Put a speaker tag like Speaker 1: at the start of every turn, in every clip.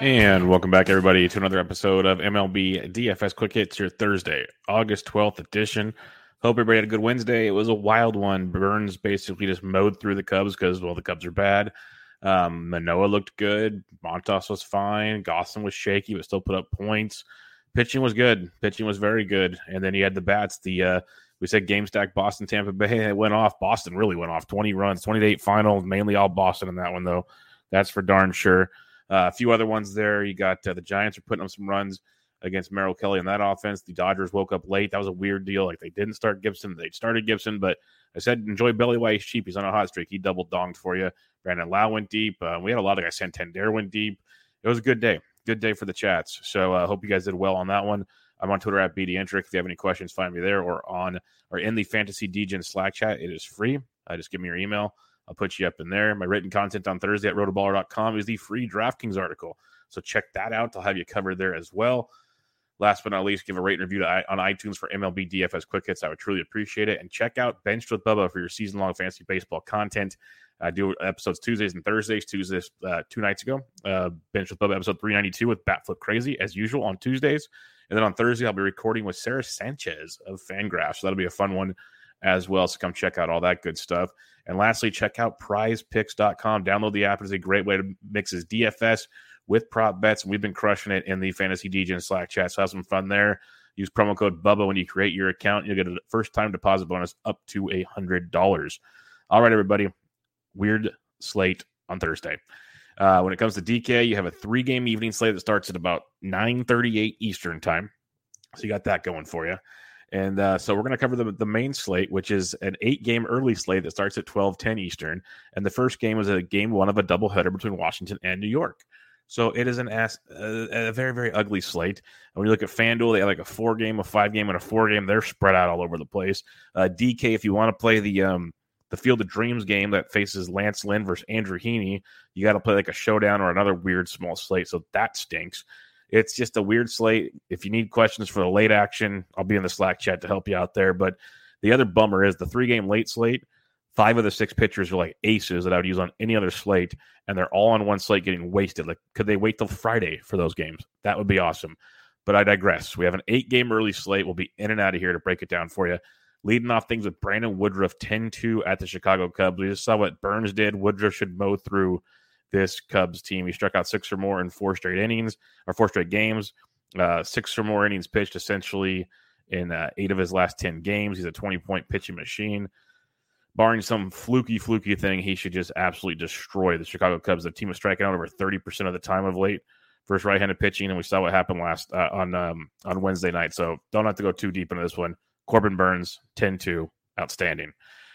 Speaker 1: And welcome back, everybody, to another episode of MLB DFS Quick Hits, your Thursday, August 12th edition. Hope everybody had a good Wednesday. It was a wild one. Burnes basically just mowed through the Cubs because, well, the Cubs are bad. Um, Manoah looked good. Montas was fine. Gosselin was shaky, but still put up points. Pitching was good. Pitching was very good. And then he had the bats. The uh, we said game stack Boston, Tampa Bay. It went off. Boston really went off. 20 runs, 28 final, mainly all Boston in that one, though. That's for darn sure. Uh, a few other ones there. You got uh, the Giants are putting up some runs against Merrill Kelly in that offense. The Dodgers woke up late. That was a weird deal. Like they didn't start Gibson, they started Gibson, but I said enjoy Belly White. He's cheap. He's on a hot streak. He double donged for you. Brandon Lowe went deep. Uh, we had a lot of guys. Santander went deep. It was a good day. Good day for the chats. So I uh, hope you guys did well on that one. I'm on Twitter at BDentric. If you have any questions, find me there or on or in the Fantasy Degen Slack chat. It is free. Uh, just give me your email. I'll put you up in there. My written content on Thursday at rotoballer.com is the free DraftKings article. So check that out. I'll have you covered there as well. Last but not least, give a rate and review to, on iTunes for MLB DFS Quick Hits. I would truly appreciate it. And check out Benched with Bubba for your season long fantasy baseball content. I do episodes Tuesdays and Thursdays. Tuesdays, uh, two nights ago, uh, Benched with Bubba episode 392 with Batflip Crazy as usual on Tuesdays. And then on Thursday, I'll be recording with Sarah Sanchez of Fangraph. So that'll be a fun one as well. So come check out all that good stuff. And lastly, check out prizepicks.com. Download the app. It is a great way to mix his DFS with prop bets. We've been crushing it in the Fantasy Degen Slack chat. So have some fun there. Use promo code BUBBA when you create your account. You'll get a first time deposit bonus up to a $100. All right, everybody. Weird slate on Thursday. Uh, when it comes to DK, you have a three game evening slate that starts at about 9:38 Eastern time. So you got that going for you. And uh, so we're going to cover the, the main slate, which is an eight game early slate that starts at 12 10 Eastern. And the first game is a game one of a doubleheader between Washington and New York. So it is an ass, a, a very, very ugly slate. And when you look at FanDuel, they have like a four game, a five game, and a four game. They're spread out all over the place. Uh, DK, if you want to play the um, the Field of Dreams game that faces Lance Lynn versus Andrew Heaney, you got to play like a showdown or another weird small slate. So that stinks. It's just a weird slate. If you need questions for the late action, I'll be in the Slack chat to help you out there. But the other bummer is the three game late slate five of the six pitchers are like aces that I would use on any other slate, and they're all on one slate getting wasted. Like, could they wait till Friday for those games? That would be awesome. But I digress. We have an eight game early slate. We'll be in and out of here to break it down for you. Leading off things with Brandon Woodruff 10 2 at the Chicago Cubs. We just saw what Burnes did. Woodruff should mow through this Cubs team. He struck out six or more in four straight innings or four straight games, uh, six or more innings pitched essentially in uh, eight of his last 10 games. He's a 20 point pitching machine barring some fluky, fluky thing, he should just absolutely destroy the Chicago Cubs. The team was striking out over 30% of the time of late versus right-handed pitching, and we saw what happened last uh, on um, on Wednesday night. So don't have to go too deep into this one. Corbin Burnes, 10-2, outstanding.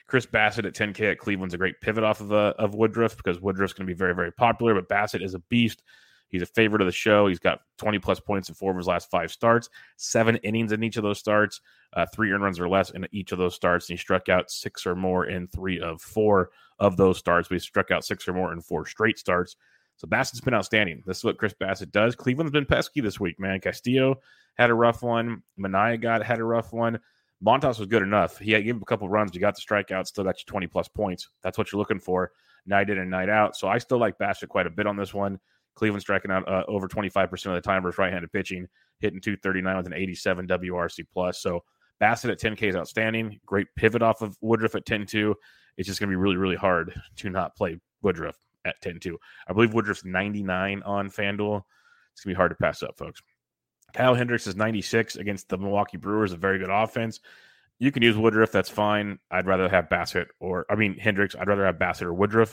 Speaker 1: Chris Bassitt at 10K at Cleveland's a great pivot off of, uh, of Woodruff because Woodruff's going to be very, very popular, but Bassitt is a beast. He's a favorite of the show. He's got 20 plus points in four of his last five starts, seven innings in each of those starts, uh, three earned runs or less in each of those starts. And he struck out six or more in three of four of those starts. We struck out six or more in four straight starts. So Bassitt's been outstanding. This is what Chris Bassitt does. Cleveland's been pesky this week, man. Castillo had a rough one. Manaea got had a rough one. Montas was good enough. He gave him a couple runs. You got the strikeout, still got you 20 plus points. That's what you're looking for night in and night out. So I still like Bassitt quite a bit on this one. Cleveland striking out uh, over 25% of the time versus right handed pitching, hitting 239 with an 87 WRC plus. So Bassitt at 10K is outstanding. Great pivot off of Woodruff at 10 2. It's just going to be really, really hard to not play Woodruff at 10 2. I believe Woodruff's 99 on FanDuel. It's going to be hard to pass up, folks. Kyle Hendricks is 96 against the Milwaukee Brewers, a very good offense. You can use Woodruff, that's fine. I'd rather have Bassitt or, I mean, Hendricks. I'd rather have Bassitt or Woodruff.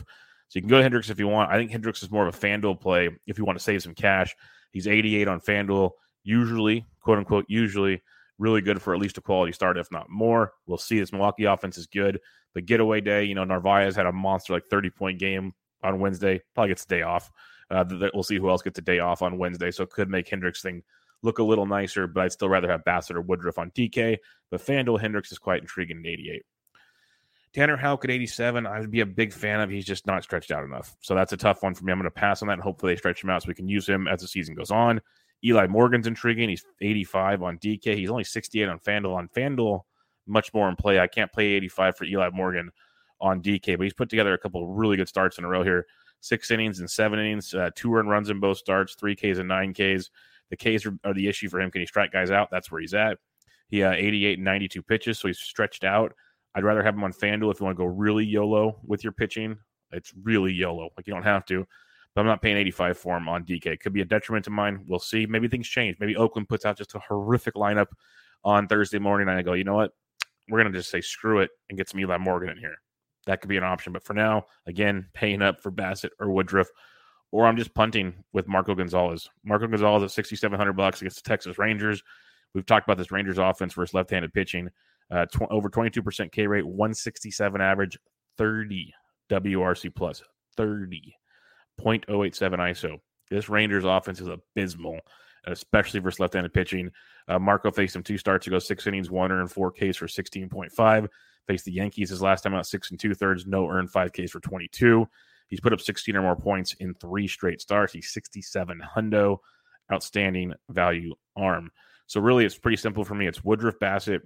Speaker 1: So you can go to Hendricks if you want. I think Hendricks is more of a FanDuel play if you want to save some cash. He's 88 on FanDuel, usually, quote unquote, usually really good for at least a quality start, if not more. We'll see. This Milwaukee offense is good. But getaway day, you know, Narvaez had a monster like 30 point game on Wednesday. Probably gets a day off. Uh, we'll see who else gets a day off on Wednesday. So it could make Hendricks thing look a little nicer, but I'd still rather have Bassitt or Woodruff on DK. But FanDuel Hendricks is quite intriguing at 88. Tanner Houck at 87, I would be a big fan of. He's just not stretched out enough. So that's a tough one for me. I'm going to pass on that and hopefully they stretch him out so we can use him as the season goes on. Eli Morgan's intriguing. He's 85 on DK. He's only 68 on FanDuel. On FanDuel, much more in play. I can't play 85 for Eli Morgan on DK, but he's put together a couple really good starts in a row here. Six innings and seven innings, uh, two run runs in both starts, three Ks and nine Ks. The Ks are, are, the issue for him. Can he strike guys out? That's where he's at. He uh, 88 and 92 pitches, so he's stretched out. I'd rather have him on FanDuel if you want to go really YOLO with your pitching. It's really YOLO. Like you don't have to, but I'm not paying 85 for him on DK. Could be a detriment to mine. We'll see. Maybe things change. Maybe Oakland puts out just a horrific lineup on Thursday morning, and I go, you know what? We're gonna just say screw it and get some Eli Morgan in here. That could be an option. But for now, again, paying up for Bassitt or Woodruff or I'm just punting with Marco Gonzales. Marco Gonzales at 6,700 bucks against the Texas Rangers. We've talked about this Rangers offense versus left-handed pitching. Uh, tw- over 22% K rate, 167 average, 30 WRC plus, 30.087 ISO. This Rangers offense is abysmal, especially versus left-handed pitching. Uh, Marco faced him two starts ago, six innings, one earned, four Ks for 16.5. Faced the Yankees his last time out, six and two thirds, no earned, five Ks for 22. He's put up 16 or more points in three straight starts. He's 67 hundo, outstanding value arm. So really, it's pretty simple for me. It's Woodruff Bassitt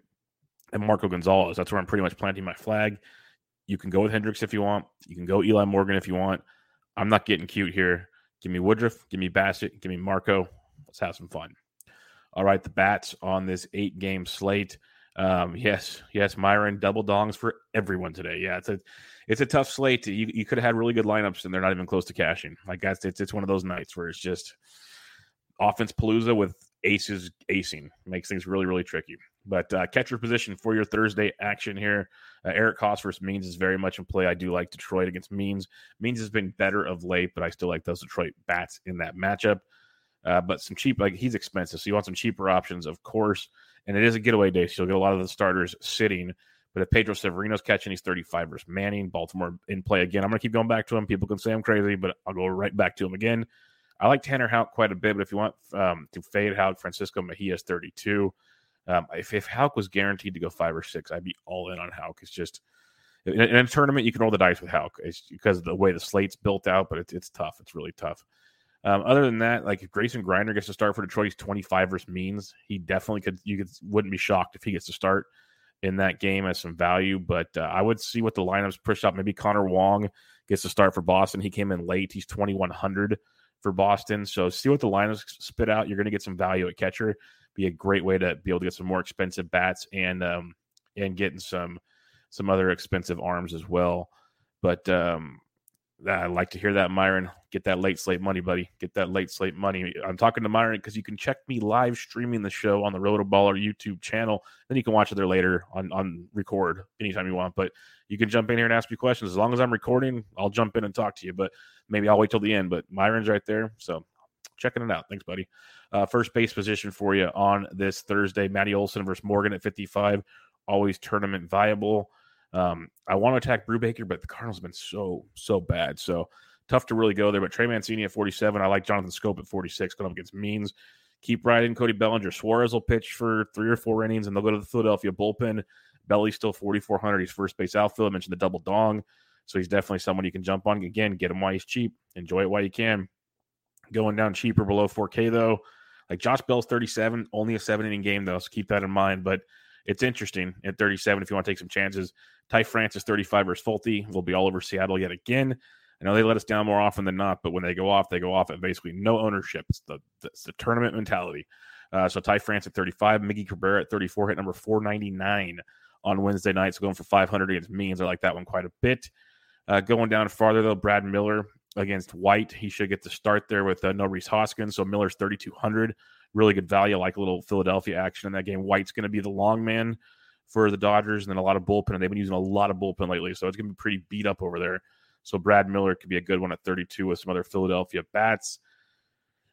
Speaker 1: and Marco Gonzales. That's where I'm pretty much planting my flag. You can go with Hendricks if you want. You can go Eli Morgan if you want. I'm not getting cute here. Give me Woodruff. Give me Bassitt. Give me Marco. Let's have some fun. All right, the bats on this eight game slate. Um, yes, yes, Myron double dongs for everyone today. Yeah, it's a it's a tough slate. You you could have had really good lineups and they're not even close to cashing. Like that's it's it's one of those nights where it's just offense palooza with aces acing makes things really really tricky. But uh, catcher position for your Thursday action here, uh, Eric Koss versus Means is very much in play. I do like Detroit against Means. Means has been better of late, but I still like those Detroit bats in that matchup. Uh, but some cheap, like he's expensive, so you want some cheaper options, of course. And it is a getaway day, so you'll get a lot of the starters sitting. But if Pedro Severino's catching, he's 35 versus Manning. Baltimore in play again. I'm going to keep going back to him. People can say I'm crazy, but I'll go right back to him again. I like Tanner Houck quite a bit, but if you want um, to fade Houck, Francisco Mejia's 32. Um, if, if Houck was guaranteed to go five or six, I'd be all in on Houck. It's just in, in a tournament, you can roll the dice with Houck. It's because of the way the slate's built out, but it's, it's tough. It's really tough. Um, other than that, like if Grayson Greiner gets to start for Detroit, he's 25 versus Means. He definitely could. You could wouldn't be shocked if he gets to start in that game as some value. But uh, I would see what the lineups push up. Maybe Connor Wong gets to start for Boston. He came in late. He's 2100 for Boston. So see what the lineups spit out. You're going to get some value at catcher. Be a great way to be able to get some more expensive bats and um, and getting some some other expensive arms as well. But um, I like to hear that, Myron. Get that late slate money, buddy. Get that late slate money. I'm talking to Myron because you can check me live streaming the show on the Rotoballer YouTube channel. Then you can watch it there later on on record anytime you want. But you can jump in here and ask me questions. As long as I'm recording, I'll jump in and talk to you. But maybe I'll wait till the end. But Myron's right there. So checking it out. Thanks, buddy. Uh, first base position for you on this Thursday. Matty Olson versus Morgan at 55. Always tournament viable. Um, I want to attack Brubaker, but the Cardinals have been so, so bad. So tough to really go there. But Trey Mancini at 47. I like Jonathan Schoop at 46 going up against Means. Keep riding Cody Bellinger. Suarez will pitch for three or four innings, and they'll go to the Philadelphia bullpen. Belly's still 4,400. He's first base outfield. I mentioned the double dong. So he's definitely someone you can jump on. Again, get him while he's cheap. Enjoy it while you can. Going down cheaper below 4K though, like Josh Bell's 37, only a seven inning game though, so keep that in mind. But it's interesting at 37 if you want to take some chances. Ty France is 35 versus Folty. We'll be all over Seattle yet again. I know they let us down more often than not, but when they go off, they go off at basically no ownership. It's the, it's the tournament mentality. Uh, so Ty France at 35, Miggy Cabrera at 34, hit number 499 on Wednesday night. So going for 500 against Means. I like that one quite a bit. Uh, going down farther, though, Brad Miller against White. He should get the start there with uh, no Rhys Hoskins. So Miller's 3,200. Really good value. Like a little Philadelphia action in that game. White's going to be the long man for the Dodgers and then a lot of bullpen. And they've been using a lot of bullpen lately. So it's going to be pretty beat up over there. So Brad Miller could be a good one at 32 with some other Philadelphia bats.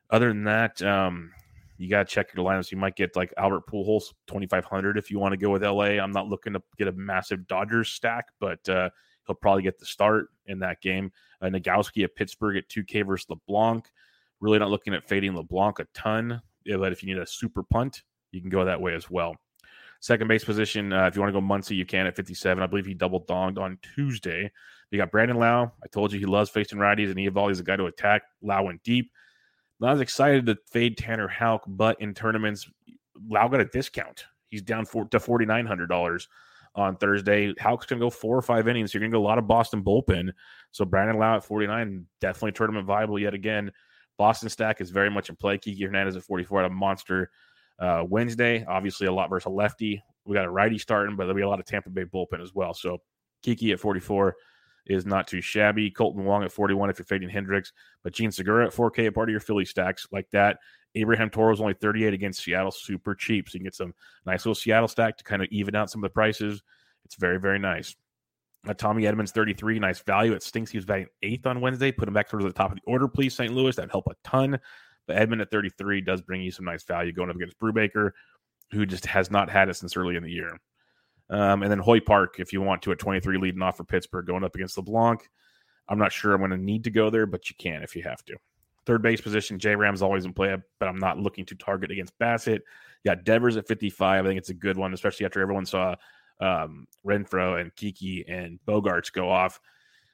Speaker 1: Other than that, um, you got to check your lineups. You might get like Albert Pujols 2,500 if you want to go with LA. I'm not looking to get a massive Dodgers stack, but uh, he'll probably get the start in that game. Uh, Nogowski at Pittsburgh at 2K versus LeBlanc. Really not looking at fading LeBlanc a ton, but if you need a super punt, you can go that way as well. Second base position, uh, if you want to go Muncy, you can at 57. I believe he double donged on Tuesday. You got Brandon Lowe. I told you he loves facing righties, and Eovaldi is a guy to attack. Lowe went deep. Was excited to fade Tanner Houck, but in tournaments, Lowe got a discount. He's down to forty nine hundred dollars on Thursday. Houck's going to go four or five innings. So you're going to go a lot of Boston bullpen. So Brandon Lowe at 49, definitely tournament viable yet again. Boston stack is very much in play. Kiki Hernandez at 44 at a monster uh, Wednesday. Obviously, a lot versus a lefty. We got a righty starting, but there'll be a lot of Tampa Bay bullpen as well. So Kiki at 44 is not too shabby. Kolten Wong at 41 if you're fading Hendricks, but Jean Segura at 4K, a part of your Philly stacks like that. Abraham Toro only 38 against Seattle, super cheap. So you can get some nice little Seattle stack to kind of even out some of the prices. It's very, very nice. Uh, Tommy Edmonds, 33, nice value. It stinks he was valued eighth on Wednesday. Put him back towards the top of the order, please, St. Louis. That'd help a ton. But Edman at 33 does bring you some nice value going up against Brubaker, who just has not had it since early in the year. Um, and then Hoy Park, if you want to, at 23, leading off for Pittsburgh, going up against LeBlanc. I'm not sure I'm going to need to go there, but you can if you have to. Third base position, J Ram's always in play, but I'm not looking to target against Bassitt. You got Devers at 55. I think it's a good one, especially after everyone saw um, Renfroe and Kiki and Bogaerts go off.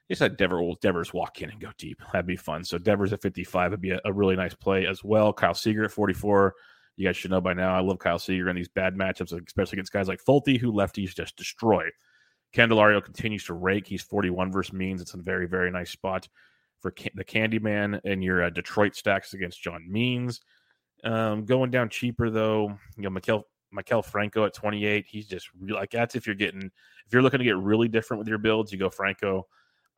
Speaker 1: Just had Devers, Devers walk in and go deep. That'd be fun. So Devers at 55 would be a, a really nice play as well. Kyle Seager at 44. You guys should know by now, I love Kyle Seager in these bad matchups, especially against guys like Folty, who lefties just destroy. Candelario continues to rake. He's 41 versus Means. It's a very, very nice spot for can- the Candyman and your uh, Detroit stacks against John Means. Um, going down cheaper though, you know, Maikel, Maikel Franco at 28. He's just like that's if you're getting if you're looking to get really different with your builds, you go Franco.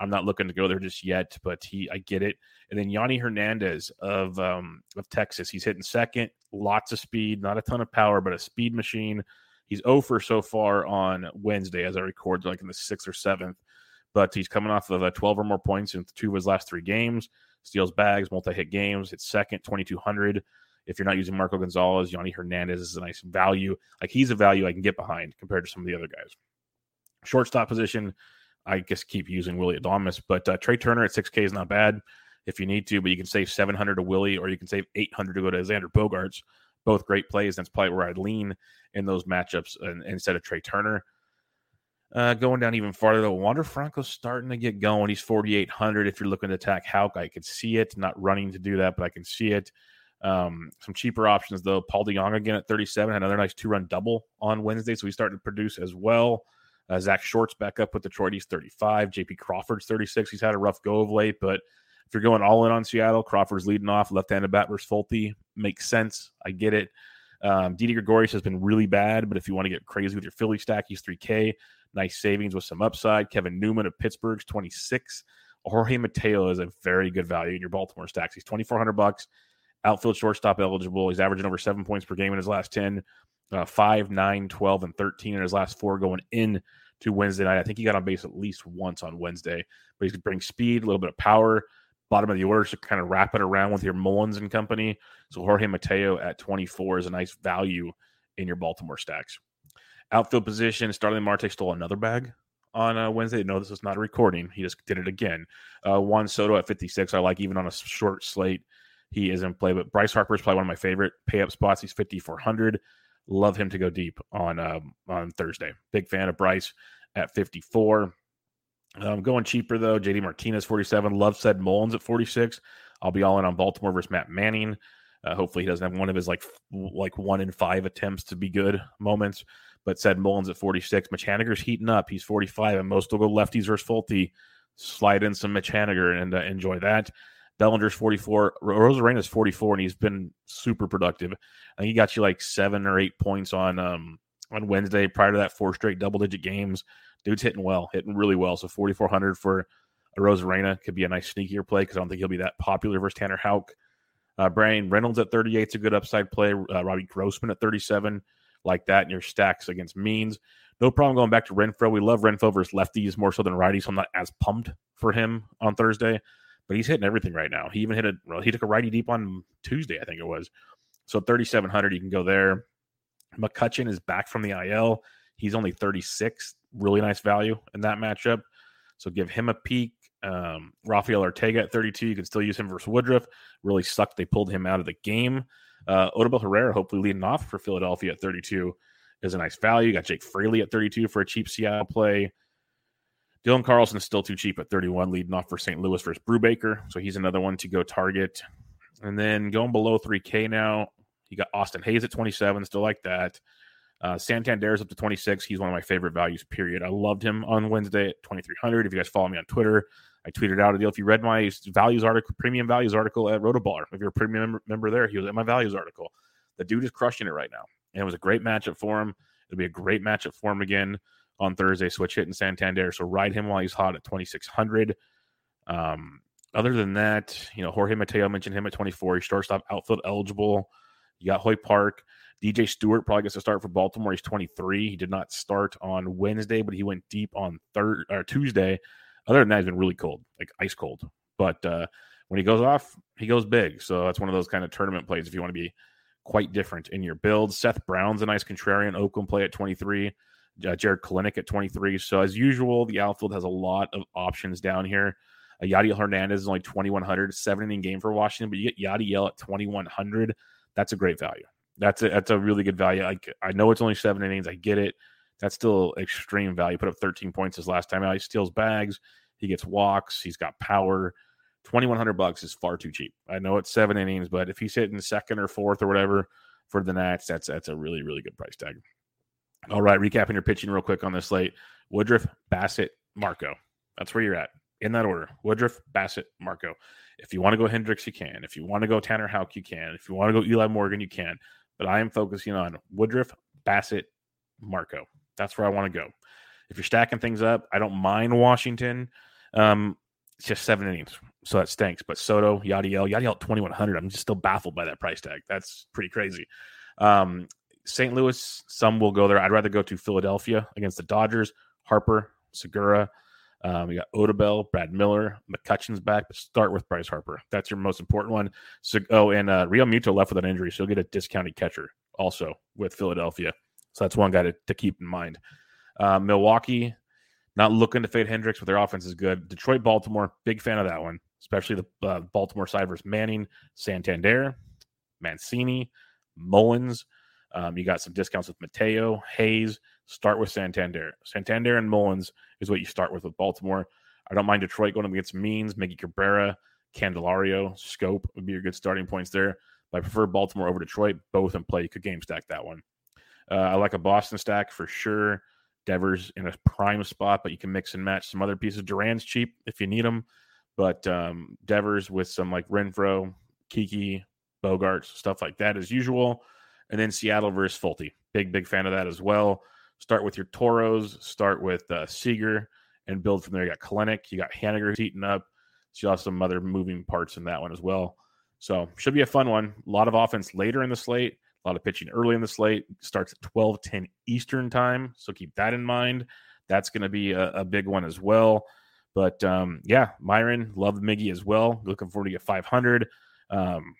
Speaker 1: I'm not looking to go there just yet, but he I get it. And then Yonny Hernandez of um, of Texas, he's hitting second, lots of speed, not a ton of power, but a speed machine. He's over so far on Wednesday as I record, like in the sixth or seventh. But he's coming off of a 12 or more points in two of his last three games. Steals bags, multi-hit games. It's second, 2,200. If you're not using Marco Gonzales, Yonny Hernandez is a nice value. Like he's a value I can get behind compared to some of the other guys. Shortstop position, I guess keep using Willie Adames, but uh, Trea Turner at 6K is not bad if you need to, but you can save 700 to Willie or you can save 800 to go to Xander Bogaerts. Both great plays. That's probably where I'd lean in those matchups and, instead of Trea Turner. Uh, going down even farther, though, Wander Franco's starting to get going. He's 4,800. If you're looking to attack Houck, I could see it. Not running to do that, but I can see it. Um, some cheaper options, though. Paul DeJong again at 37, had another nice two run double on Wednesday. So he's starting to produce as well. Uh, Zack Short's back up with Detroit. He's 35. JP Crawford's 36. He's had a rough go of late, but if you're going all in on Seattle, Crawford's leading off, left handed bat versus Folty. Makes sense. I get it. Um, Didi Gregorius has been really bad, but if you want to get crazy with your Philly stack, he's 3K. Nice savings with some upside. Kevin Newman of Pittsburgh's 26. Jorge Mateo is a very good value in your Baltimore stacks. He's 2,400 bucks. Outfield shortstop eligible. He's averaging over seven points per game in his last 10 uh, 5, 9, 12, and 13 in his last four going in to Wednesday night. I think he got on base at least once on Wednesday, but he's to bring speed, a little bit of power. Bottom of the order to kind of wrap it around with your Mullins and company. So Jorge Mateo at 24 is a nice value in your Baltimore stacks. Outfield position, Starling Marte stole another bag on uh, Wednesday. No, this is not a recording. He just did it again. Uh, Juan Soto at 56. I like even on a short slate. He is in play, but Bryce Harper is probably one of my favorite pay up spots. He's 5,400. Love him to go deep on um, on Thursday. Big fan of Bryce at 54. Um, going cheaper though, JD Martinez 47, love Ced Mullins at 46. I'll be all in on Baltimore versus Matt Manning. Uh, hopefully, he doesn't have one of his like like one in five attempts to be good moments. But Ced Mullins at 46. Mitch heating up. He's 45, and most will go lefties versus Folty. Slide in some Mitch Haniger and uh, enjoy that. Bellinger's 44. Arozarena's 44, and he's been super productive. I think he got you like seven or eight points on um on Wednesday prior to that four straight double digit games. Dude's hitting well, hitting really well. So 4,400 for Arozarena could be a nice sneakier play because I don't think he'll be that popular versus Tanner Houck. Uh, Bryan Reynolds at 38 is a good upside play. Uh, Robbie Grossman at 37, like that in your stacks against Means. No problem going back to Renfroe. We love Renfroe versus lefties more so than righties, so I'm not as pumped for him on Thursday. But he's hitting everything right now. He even hit a well, he took a righty deep on Tuesday, I think it was. So 3,700, you can go there. McCutchen is back from the IL. He's only 36. Really nice value in that matchup. So give him a peek. Um, Rafael Ortega at 32. You can still use him versus Woodruff. Really sucked they pulled him out of the game. Uh, Odubel Herrera, hopefully leading off for Philadelphia at 32 is a nice value. You got Jake Fraley at 32 for a cheap Seattle play. Dylan Carlson is still too cheap at 31, leading off for St. Louis versus Brubaker. So he's another one to go target. And then going below 3K now, you got Austin Hays at 27, still like that. Uh, Santander's up to 26. He's one of my favorite values, period. I loved him on Wednesday at 2,300. If you guys follow me on Twitter, I tweeted out a deal. If you read my values article, premium values article at Rotoballer, if you're a premium member there, he was at my values article. The dude is crushing it right now. And it was a great matchup for him. It'll be a great matchup for him again on Thursday. Switch hit in Santander. So ride him while he's hot at 2,600. Um, other than that, you know, Jorge Mateo mentioned him at 24. He's shortstop outfield eligible. You got Hoy Park. DJ Stewart probably gets to start for Baltimore. He's 23. He did not start on Wednesday, but he went deep on third or Tuesday. Other than that, he's been really cold, like ice cold. But uh, when he goes off, he goes big. So that's one of those kind of tournament plays if you want to be quite different in your build. Seth Brown's a nice contrarian. Oakland play at 23. Uh, Jarred Kelenic at 23. So as usual, the outfield has a lot of options down here. Uh, Yadiel Hernandez is only 2,100, seven inning game for Washington, but you get Yadiel at 2,100. That's a great value. That's a, that's a really good value. I, I know it's only seven innings. I get it. That's still extreme value. Put up 13 points his last time out. He steals bags. He gets walks. He's got power. 2100 bucks is far too cheap. I know it's seven innings, but if he's hitting second or fourth or whatever for the Nats, that's that's a really really good price tag. All right, recapping your pitching real quick on this slate: Woodruff, Bassitt, Marco. That's where you're at in that order. Woodruff, Bassitt, Marco. If you want to go Hendricks, you can. If you want to go Tanner Houck, you can. If you want to go Eli Morgan, you can. But I am focusing on Woodruff, Bassitt, Marco. That's where I want to go. If you're stacking things up, I don't mind Washington. Um, it's just seven innings, so that stinks. But Soto, Yadiel, Yadiel 2100. I'm just still baffled by that price tag. That's pretty crazy. Um, St. Louis, some will go there. I'd rather go to Philadelphia against the Dodgers. Harper, Segura. Um, you got Odubel, Brad Miller, McCutchen's back, but start with Bryce Harper. That's your most important one. So, oh, and uh, Realmuto left with an injury, so you'll get a discounted catcher also with Philadelphia. So that's one guy to, to keep in mind. Uh, Milwaukee, not looking to fade Hendricks, but their offense is good. Detroit, Baltimore, big fan of that one, especially the uh, Baltimore side versus Manning, Santander, Mancini, Mullins. Um, you got some discounts with Mateo, Hays. Start with Santander. Santander and Mullins is what you start with with Baltimore. I don't mind Detroit going up against Means, Miggy Cabrera, Candelario, Schoop would be your good starting points there. But I prefer Baltimore over Detroit, both in play. You could game stack that one. Uh, I like a Boston stack for sure. Devers in a prime spot, but you can mix and match some other pieces. Duran's cheap if you need them, but um, Devers with some like Renfroe, Kiki, Bogaerts, stuff like that as usual. And then Seattle versus Folty. Big, big fan of that as well. Start with your Toros, start with uh, Seager, and build from there. You got Kelenic, you got Haniger heating up. So you'll have some other moving parts in that one as well. So should be a fun one. A lot of offense later in the slate, a lot of pitching early in the slate. Starts at 12 10 Eastern time. So keep that in mind. That's going to be a, a, big one as well. But um, yeah, Myron, love Miggy as well. Looking forward to get 500. Um,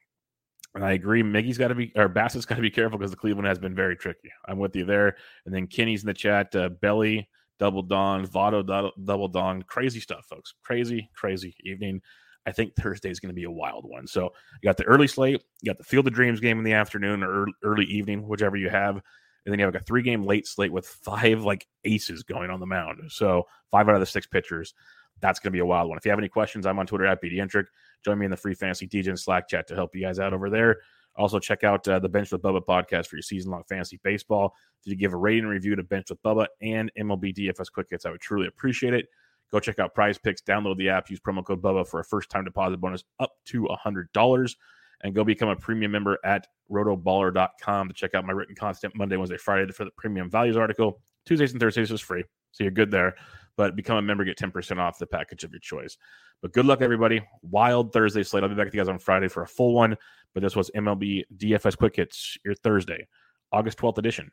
Speaker 1: and I agree, Miggy's got to be, or Bassitt's got to be careful because the Cleveland has been very tricky. I'm with you there. And then Kenny's in the chat. Uh, Belly, double dong, Votto, double, double. Crazy stuff, folks. Crazy, crazy evening. I think Thursday is going to be a wild one. So you got the early slate, you got the Field of Dreams game in the afternoon or early evening, whichever you have. And then you have like a three game late slate with five like aces going on the mound. So five out of the six pitchers. That's going to be a wild one. If you have any questions, I'm on Twitter at BDentric. Join me in the free fantasy DJ Slack chat to help you guys out over there. Also, check out uh, the Bench with Bubba podcast for your season long fantasy baseball. If you give a rating and review to Bench with Bubba and MLB DFS Quick Hits, I would truly appreciate it. Go check out Prize Picks, download the app, use promo code Bubba for a first time deposit bonus up to $100 and go become a premium member at rotoballer.com to check out my written content Monday, Wednesday, Friday for the premium values article. Tuesdays and Thursdays is free. So you're good there. But become a member, get 10% off the package of your choice. But good luck, everybody. Wild Thursday slate. I'll be back with you guys on Friday for a full one. But this was MLB DFS Quick Hits, your Thursday, August 12th edition.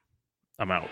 Speaker 1: I'm out.